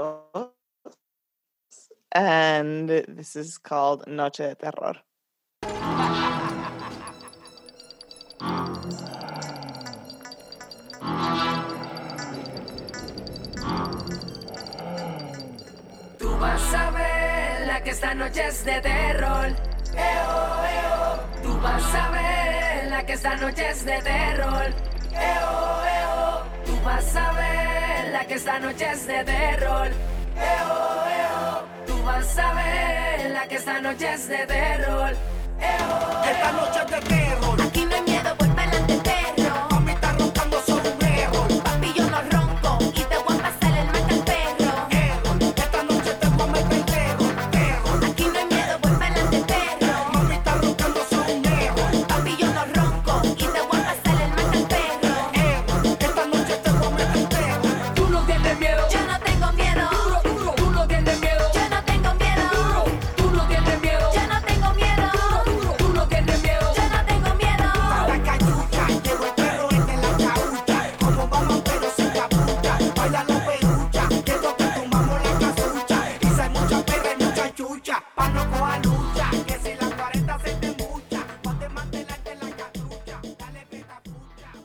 And this is called Noche de Terror. Esta noche es de terror. Eo, eo. Tú vas a ver la que esta noche es de terror. Eo, eo. Tú vas a ver la que esta noche es de terror. Eo, eo. Tú vas a ver la que esta noche es de terror. Eo, Esta noche es de terror. Aquí no hay miedo, voy pa'lante perro. Mami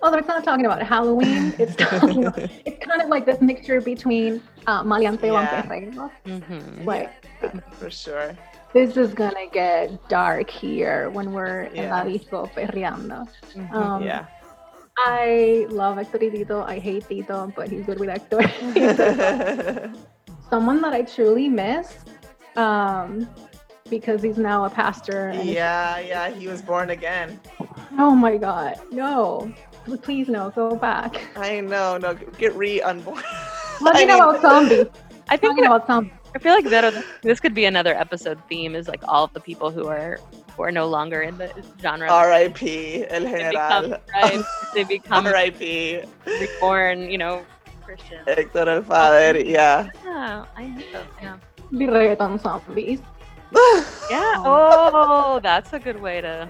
Although it's not talking about Halloween, it's talking about, it's kind of like this mixture between uh, Maleanteo Yeah. Mhm. Like For sure. this is gonna get dark here when we're in la Yeah. disco perreando. Mhm. Um, Yeah. I love Hector Tito. I hate Tito, but he's good with Hector. Someone that I truly miss, um, because he's now a pastor. Yeah, yeah, he was born again. Oh my God, no! Please no, go back. I know, no, get re unborn. Talking I mean- about zombies. I think Talking about zombies. I feel like that this could be another episode theme is like all of the people who are who are no longer in the genre. R.I.P. El They become, General. right, they become R.I.P. reborn, you know, Christian. Hector el Father. Yeah. Yeah, I hate those. Yeah. The reggaeton zombies. Yeah. Oh, that's a good way to.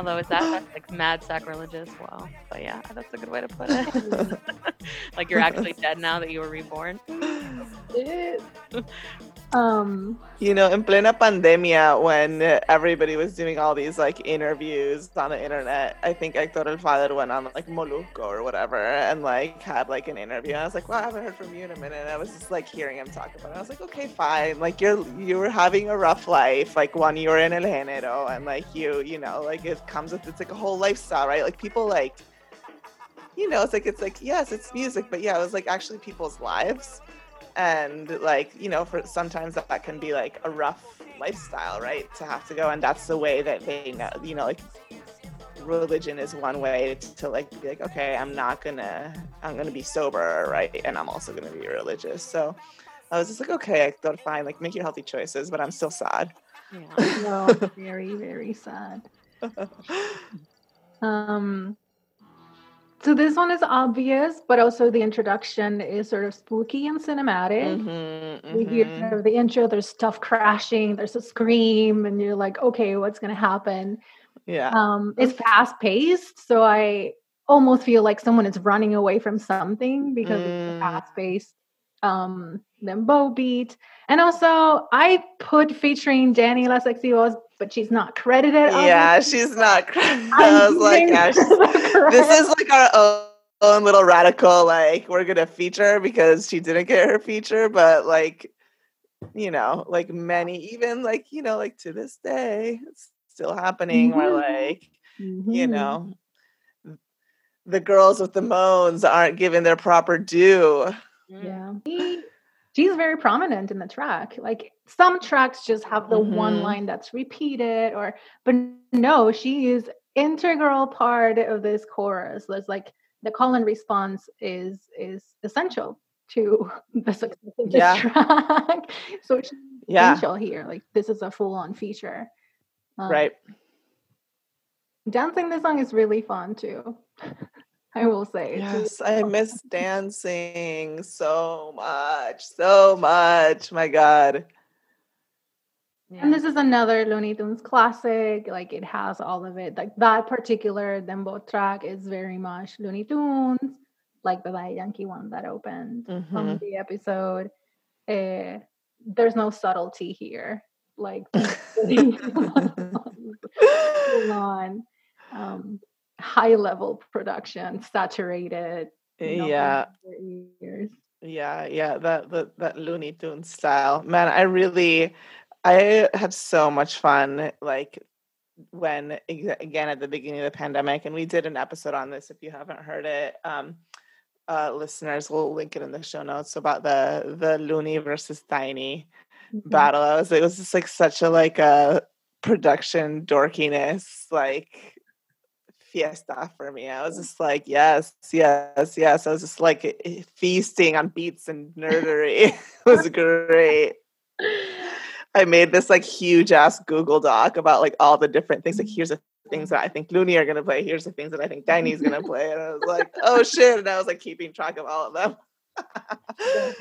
Although is that that's like mad sacrilegious? Wow. But yeah, that's a good way to put it. like you're actually dead now that you were reborn. um, you know, in plena pandemia, when everybody was doing all these like interviews on the internet, I think Hector el Father went on like Molusco or whatever and like had like an interview. And I was like, well, I haven't heard from you in a minute. And I was just like hearing him talk about it. I was like, okay, fine. Like you're you were having a rough life. Like one, you were in El Género, and like you, you know, like it comes with it's like a whole lifestyle, right? Like people like. You know, it's like it's like yes, it's music, but yeah, it was like actually people's lives and like you know for sometimes that, that can be like a rough lifestyle right to have to go and that's the way that they know you know like religion is one way to, to like be like okay i'm not gonna i'm gonna be sober right and i'm also gonna be religious so i was just like okay i thought fine like make your healthy choices but i'm still sad Yeah. no, very, very sad. Um, so this one is obvious, but also the introduction is sort of spooky and cinematic. Mhm, We hear the intro, there's stuff crashing, there's a scream, and you're like, okay, what's gonna happen? yeah Um, it's fast paced, so I almost feel like someone is running away from something because it's Mm. fast paced. Um, limbo beat, and also I put featuring Jenny La Sexy Voz, but she's not credited. yeah obviously. she's not i I'm was like yeah, this is like our own, own little radical like we're gonna feature because she didn't get her feature but like you know like many even like you know like to this day it's still happening where Mhm. like you Mhm. know the girls with the moans aren't given their proper due Mm. Yeah. She- she's very prominent in the track. Like some tracks just have the one Mhm. line that's repeated or but no, she is integral part of this chorus. There's like the call and response is is essential to the success of this Yeah. track. so she's yeah essential here. Like this is a full on feature. Um, right Dancing this song is really fun too. I will say. Yes i miss dancing so much so much my god And this is another Luny Tunes classic. Like it has all of it. Like that particular Dembow track is very much Luny Tunes, like the Daddy Yankee one that opened from Mhm. the episode. Eh, there's no subtlety here. Like on um, high level production, saturated. yeah. one in your ears. Yeah, yeah, that that that Luny Tunes style. Man, I really I had so much fun like when again at the beginning of the pandemic and we did an episode on this if you haven't heard it. Um uh listeners will link it in the show notes about the the Luny versus Tainy Mhm. battle. I was it was just like such a like a production dorkiness like fiesta for me. I was just like, yes, yes, yes. I was just like feasting on beats and nerdery. it was great. I made this like huge ass Google Doc about like all the different things. Like, here's the things that I think Luny are gonna play. Here's the things that I think Tainy's gonna play. And I was like, oh shit! And I was like keeping track of all of them. So good.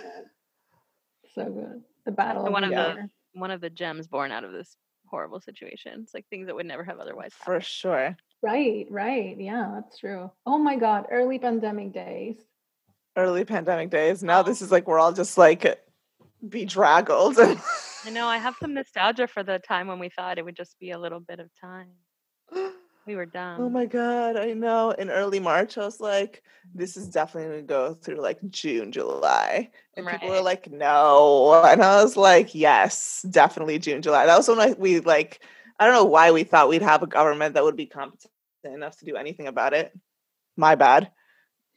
So good. The battle one of of the the one of the gems born out of this horrible situation. It's like things that would never have otherwise For sure. Right, right. Yeah, that's true. Oh my God, early pandemic days. Early pandemic days. Now this is like we're all just like bedraggled. I know I have some nostalgia for the time when we thought it would just be a little bit of time. We were oh dumb. Oh my god, I know. In early March, I was like, mm-hmm. this is definitely gonna go through like June, July. And people were like, no. And I was like, yes, definitely June, July. That was when I, we like, I don't know why we thought we'd have a government that would be competent enough to do anything about it. My bad.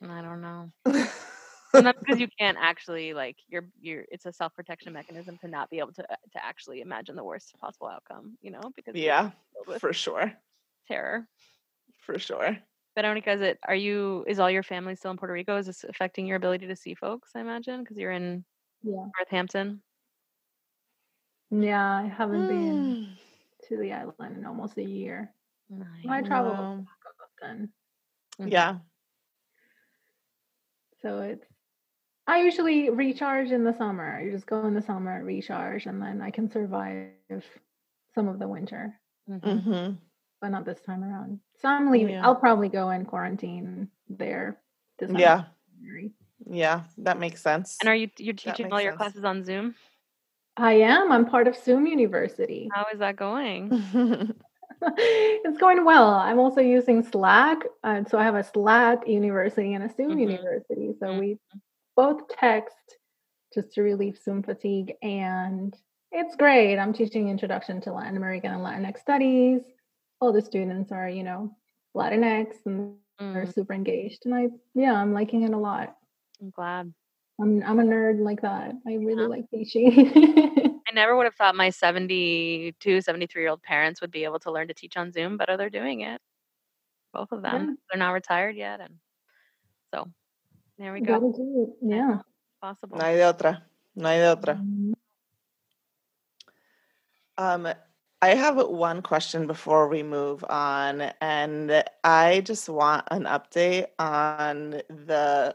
I don't know. And that's because you can't actually like you're you're it's a self protection mechanism to not be able to to actually imagine the worst possible outcome, you know, because yeah, for sure. terror. For sure. Veronica, is it are you is all your family still in Puerto Rico? Is this affecting your ability to see folks, I imagine? Because you're in Yeah. Northampton. Yeah, I haven't been Mm, to the island in almost a year. Nice. I travel wow. often. Mhm. Yeah. So it's I usually recharge in the summer. I just go in the summer, recharge, and then I can survive some of the winter, Mhm. hmm but not this time around. So I'm leaving. Yeah. I'll probably go in quarantine there. This Yeah. January. Yeah. That makes sense. And are you you're teaching all your sense. classes on Zoom? I am. I'm part of Zoom University. How is that going? it's going well. I'm also using Slack. Uh, so I have a Slack university and a Zoom Mhm. university. So Mhm. we both text just to relieve Zoom fatigue. And it's great. I'm teaching Introduction to Latin American and Latinx Studies. All the students are, you know, Latinx and they're Mm, super engaged. And I, yeah, I'm liking it a lot. I'm glad. I'm, I'm a nerd like that. I really Yeah. like teaching. I never would have thought my 72, 73 year old parents would be able to learn to teach on Zoom, but they're doing it. Both of them. Yeah. They're not retired yet. And so there we go. Gotta do it. Yeah. Possible. no hay de otra. No hay de otra. Um, I have one question before we move on, and I just want an update on the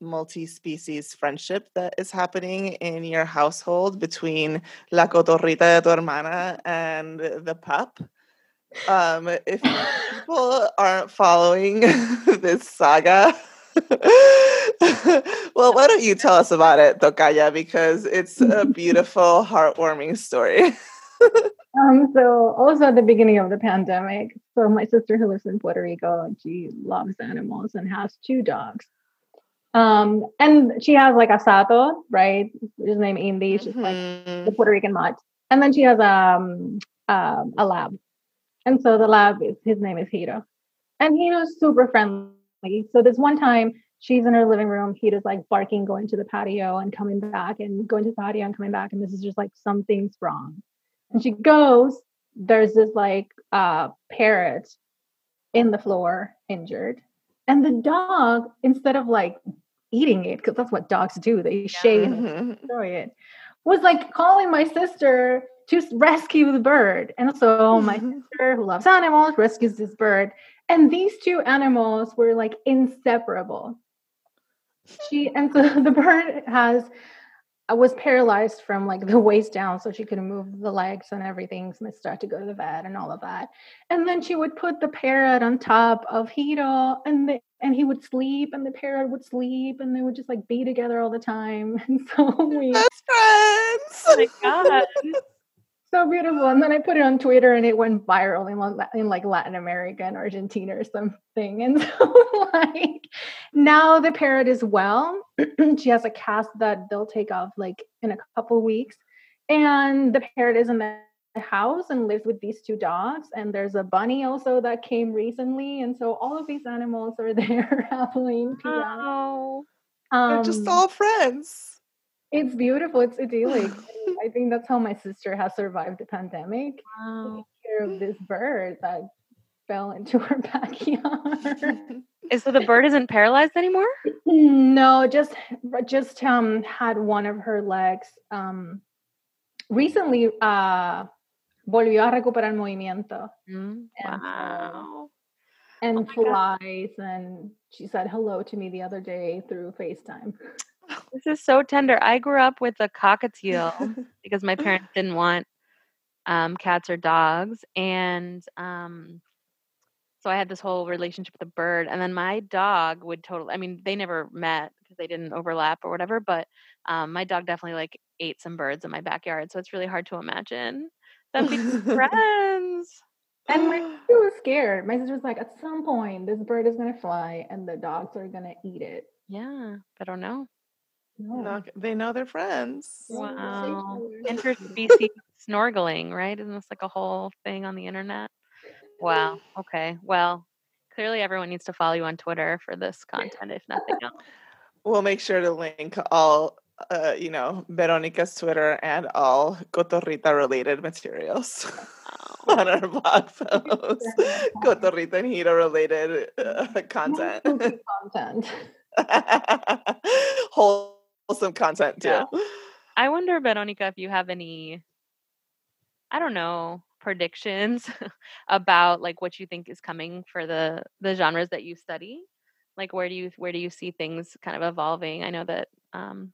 multi-species friendship that is happening in your household between la cotorrita de tu hermana and the pup. Um, if people aren't following this saga, well, why don't you tell us about it, Tocaya? Because it's a beautiful, heartwarming story. Um, so also at the beginning of the pandemic, so my sister who lives in Puerto Rico, she loves animals and has two dogs. Um, and she has like a Sato, right? His name Indy, she's like the Mhm. Puerto Rican mutt. And then she has um, um a lab. And so the lab is his name is Hiro. And Hiro's super friendly. So this one time she's in her living room, Hiro's like barking, going to the patio and coming back and going to the patio and coming back. And this is just like something's wrong. And she goes, there's this like uh parrot in the floor injured. And the dog, instead of like eating it, because that's what dogs do, they shake and Mhm. destroy it, was like calling my sister to rescue the bird. And so my sister, who loves animals, rescues this bird. And these two animals were like inseparable. She and so the bird has I was paralyzed from like the waist down, so she couldn't move the legs and everything. So I started to go to the vet and all of that. And then she would put the parrot on top of Hiro, and the, and he would sleep, and the parrot would sleep, and they would just like be together all the time. And so we Best friends. Oh my god. So beautiful. And then I put it on Twitter, and it went viral in, like- in like Latin America and Argentina or something. And so like now the parrot is well. she has a cast that they'll take off like in a couple weeks, and the parrot is in the house and lives with these two dogs. And there's a bunny also that came recently, and so all of these animals are there happily. Oh. They're just Um, all friends. It's beautiful. It's idyllic. I think that's how my sister has survived the pandemic. Wow. care of this bird that fell into her backyard. Is so the bird isn't paralyzed anymore? no, just just um had one of her legs um recently uh volvió a recuperar movimiento Mm, And, Wow. and Oh my God. flies and she said hello to me the other day through FaceTime. This is so tender. I grew up with a cockatiel because my parents didn't want um, cats or dogs, and um, so I had this whole relationship with a bird. And then my dog would totally. I mean, they never met because they didn't overlap or whatever. But um, my dog definitely like ate some birds in my backyard, so it's really hard to imagine them being friends. And my sister was scared. My sister was like, at some point, this bird is gonna fly and the dogs are gonna eat it. Yeah, I don't know. No. No, they know they're friends. Yeah, Wow. for- Interspecies snorkeling, right? Isn't this like a whole thing on the internet? Wow. Okay. Well, clearly everyone needs to follow you on Twitter for this content, if nothing else. We'll make sure to link all, uh, you know, Veronica's Twitter and all Cotorrita related materials Wow. on our blog post. Cotorrita and Hiro related uh, content. Spooky content. Wholesome content too. Yeah. I wonder, Veronica, if you have any, I don't know, predictions about like what you think is coming for the the genres that you study. Like, where do you where do you see things kind of evolving? I know that um,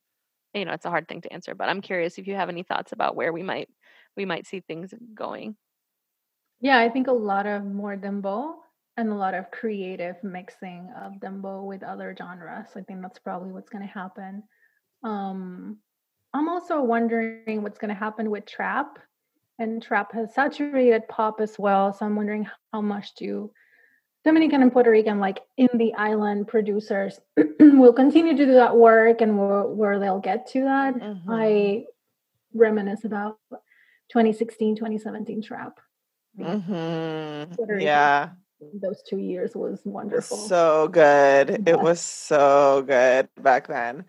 you know it's a hard thing to answer, but I'm curious if you have any thoughts about where we might we might see things going. Yeah, I think a lot of more dembow and a lot of creative mixing of dembow with other genres. I think that's probably what's going to happen. Um, I'm also wondering what's going to happen with trap, and trap has saturated pop as well. So I'm wondering how much do Dominican and Puerto Rican, like in the island producers, will continue to do that work and where, where they'll get to that. Mhm. I reminisce about 2016, 2017 trap. Mhm. Yeah. those two years was wonderful. so good. It was so good back then.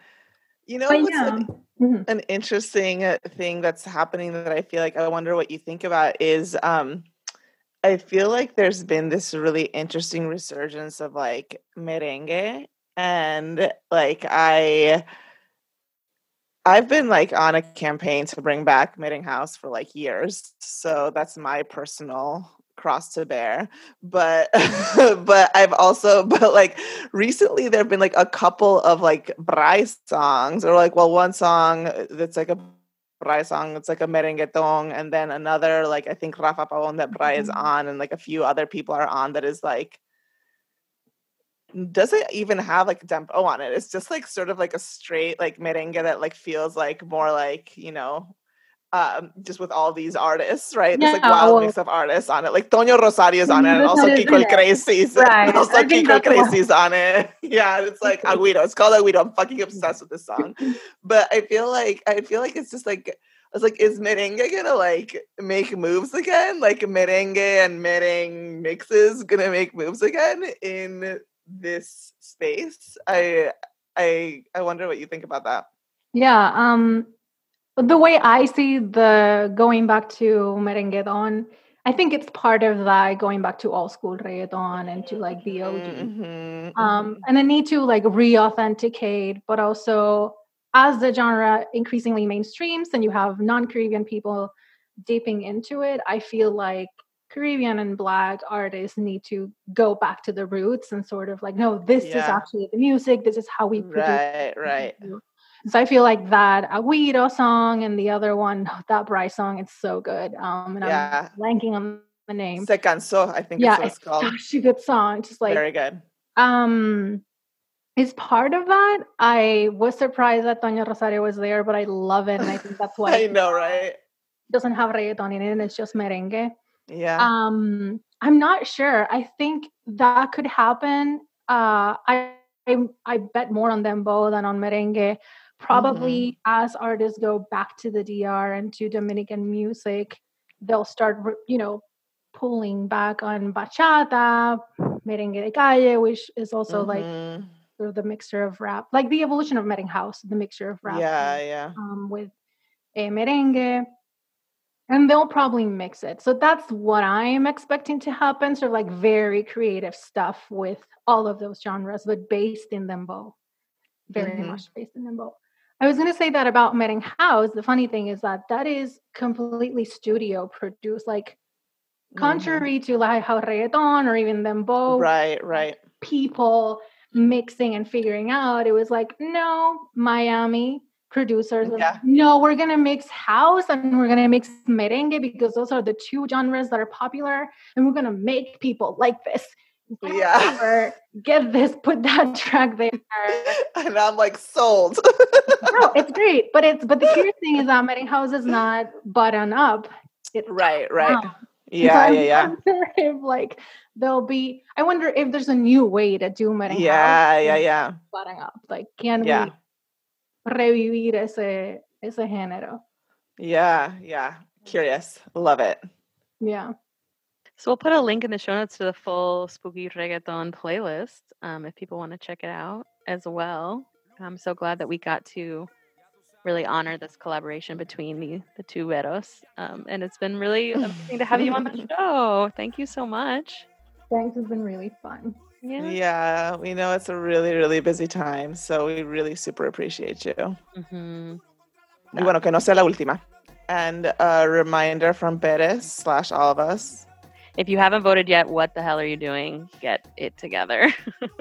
You know But yeah, an, mhm. an interesting uh, thing that's happening that I feel like I wonder what you think about is um I feel like there's been this really interesting resurgence of like merengue and like I I've been like on a campaign to bring back Meeting House for like years. So that's my personal cross to bear. But but I've also but like recently there've been like a couple of like Bryce songs or like well one song uh, that's like a Bryce song, it's like a merenguetón, and then another like I think Rafa Pabón that Bry is Mhm. on and like a few other people are on that is like doesn't even have like tempo on it. It's just like sort of like a straight like merengue that like feels like more like, you know, um, just with all these artists, right? There's like wild well- mix of artists on it. Like Toño Rosario's on it, and also is Kiko el. Crazy's. Right, And also I Kiko. Crazy's on it. Yeah, it's like Aguido. It's called Aguido. I'm fucking obsessed with this song. But I feel like I feel like it's just like I was like, is merengue gonna like make moves again? Like merengue and merengue mixes gonna make moves again in this space? I I I wonder what you think about that. yeah. Um, the way I see the going back to merengueton, I think it's part of that going back to old school reggaeton and to like the OG. Mhm, um, and the need to like re-authenticate, but also as the genre increasingly mainstreams and you have non-Caribbean people dipping into it, I feel like Caribbean and Black artists need to go back to the roots and sort of like, no, this is actually the music. This is how we produce. Right, right. So I feel like that Agüero song and the other one, that Bryce song, it's so good. Um, and Yeah. I'm blanking on the name. Se cansó, I think yeah, it's what it's it's called. such a good song. Just like Very good. um is part of that. I was surprised that Toño Rosario was there, but I love it, and I think that's why I know, right? doesn't have reggaeton in it. and It's just merengue. Yeah. Um, I'm not sure. I think that could happen. Uh, I, I I bet more on dembow than on merengue. Probably as artists go back to the DR and to Dominican music, they'll start, you know, pulling back on bachata, merengue de calle, which is also like Mhm. sort of the mixture of rap, like the evolution of merengue house, the mixture of rap yeah, and, yeah. um, with a merengue, and they'll probably mix it. So that's what I'm expecting to happen. Sort of like very creative stuff with all of those genres, but based in dembow, very Mhm. much based in dembow. I was going to say that about merengue house. The funny thing is that that is completely studio produced, like Mhm. contrary to like how reggaeton or even dembow Right, right. people mixing and figuring out. It was like, no, Miami producers, were like, no, we're gonna mix house and we're gonna mix merengue because those are the two genres that are popular, and we're gonna make people like this. Yeah. Get this, put that track there. And I'm like sold. no, it's great, but it's but the curious thing is that merengue house is not button up. It's right, right. down. So Yeah, I yeah, yeah. if like there'll be. I wonder if there's a new way to do house. Yeah, yeah, yeah. button up. Like, can Yeah. we revivir ese ese género? Yeah, yeah. Curious. Love it. Yeah. So we'll put a link in the show notes to the full spooky reggaeton playlist um, if people want to check it out as well. I'm so glad that we got to really honor this collaboration between the the two Veros, um, and it's been really amazing to have you on the show. Thank you so much. Thanks. It's been really fun. Yeah. Yeah, we know it's a really, really busy time, so we really super appreciate you. hmm Y bueno, que no sea la última. And a reminder from Perez slash all of us. If you haven't voted yet, what the hell are you doing? Get it together.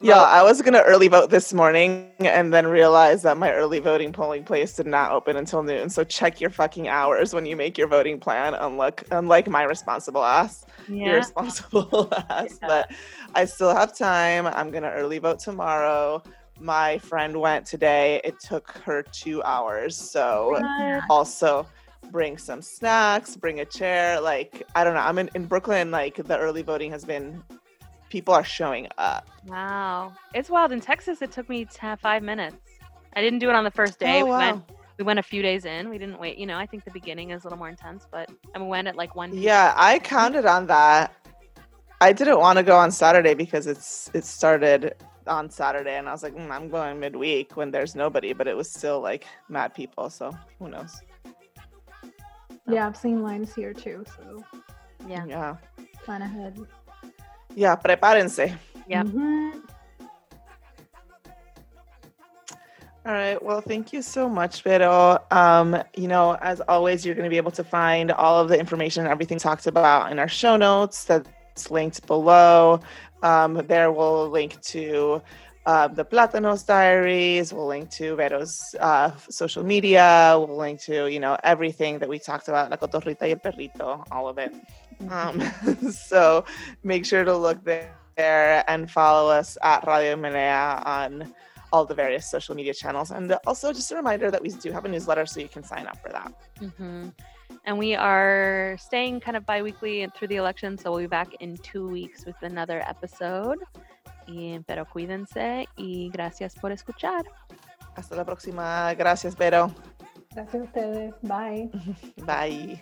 Yeah, I was gonna early vote this morning and then realized that my early voting polling place did not open until noon. So check your fucking hours when you make your voting plan. Unlike unlike my responsible ass, Yeah. irresponsible ass. But I still have time. I'm gonna early vote tomorrow. My friend went today. It took her two hours. So also bring some snacks, bring a chair. Like I don't know. I'm in, in Brooklyn. Like the early voting has been. People are showing up. Wow. It's wild. In Texas, it took me 10, five minutes. I didn't do it on the first day. Oh, we, wow. went, we went a few days in. We didn't wait. You know, I think the beginning is a little more intense, but and we went at like 1 Yeah, I counted on that. I didn't want to go on Saturday because it's it started on Saturday, and I was like, "Mm, I'm going midweek when there's nobody, but it was still like mad people. So who knows? Yeah, I've seen lines here too. So Yeah. Yeah, plan ahead. yeah. Prepárense. Yep. Mhm. All right. Well, thank you so much, Vero. Um, you know, as always, you're going to be able to find all of the information, everything talked about in our show notes. That's linked below. Um, there we'll link to uh, the Platanos Diaries. We'll link to Vero's uh, social media. We'll link to you know everything that we talked about, La Cotorrita y el Perrito, all of it. Um, so make sure to look there and follow us at Radio Menea on all the various social media channels. And also, just a reminder that we do have a newsletter, so you can sign up for that. hmm And we are staying kind of bi weekly through the election. So we'll be back in two weeks with another episode. Y, pero cuídense y gracias por escuchar. Hasta la próxima. Gracias, Vero. Gracias a ustedes. Bye. Bye.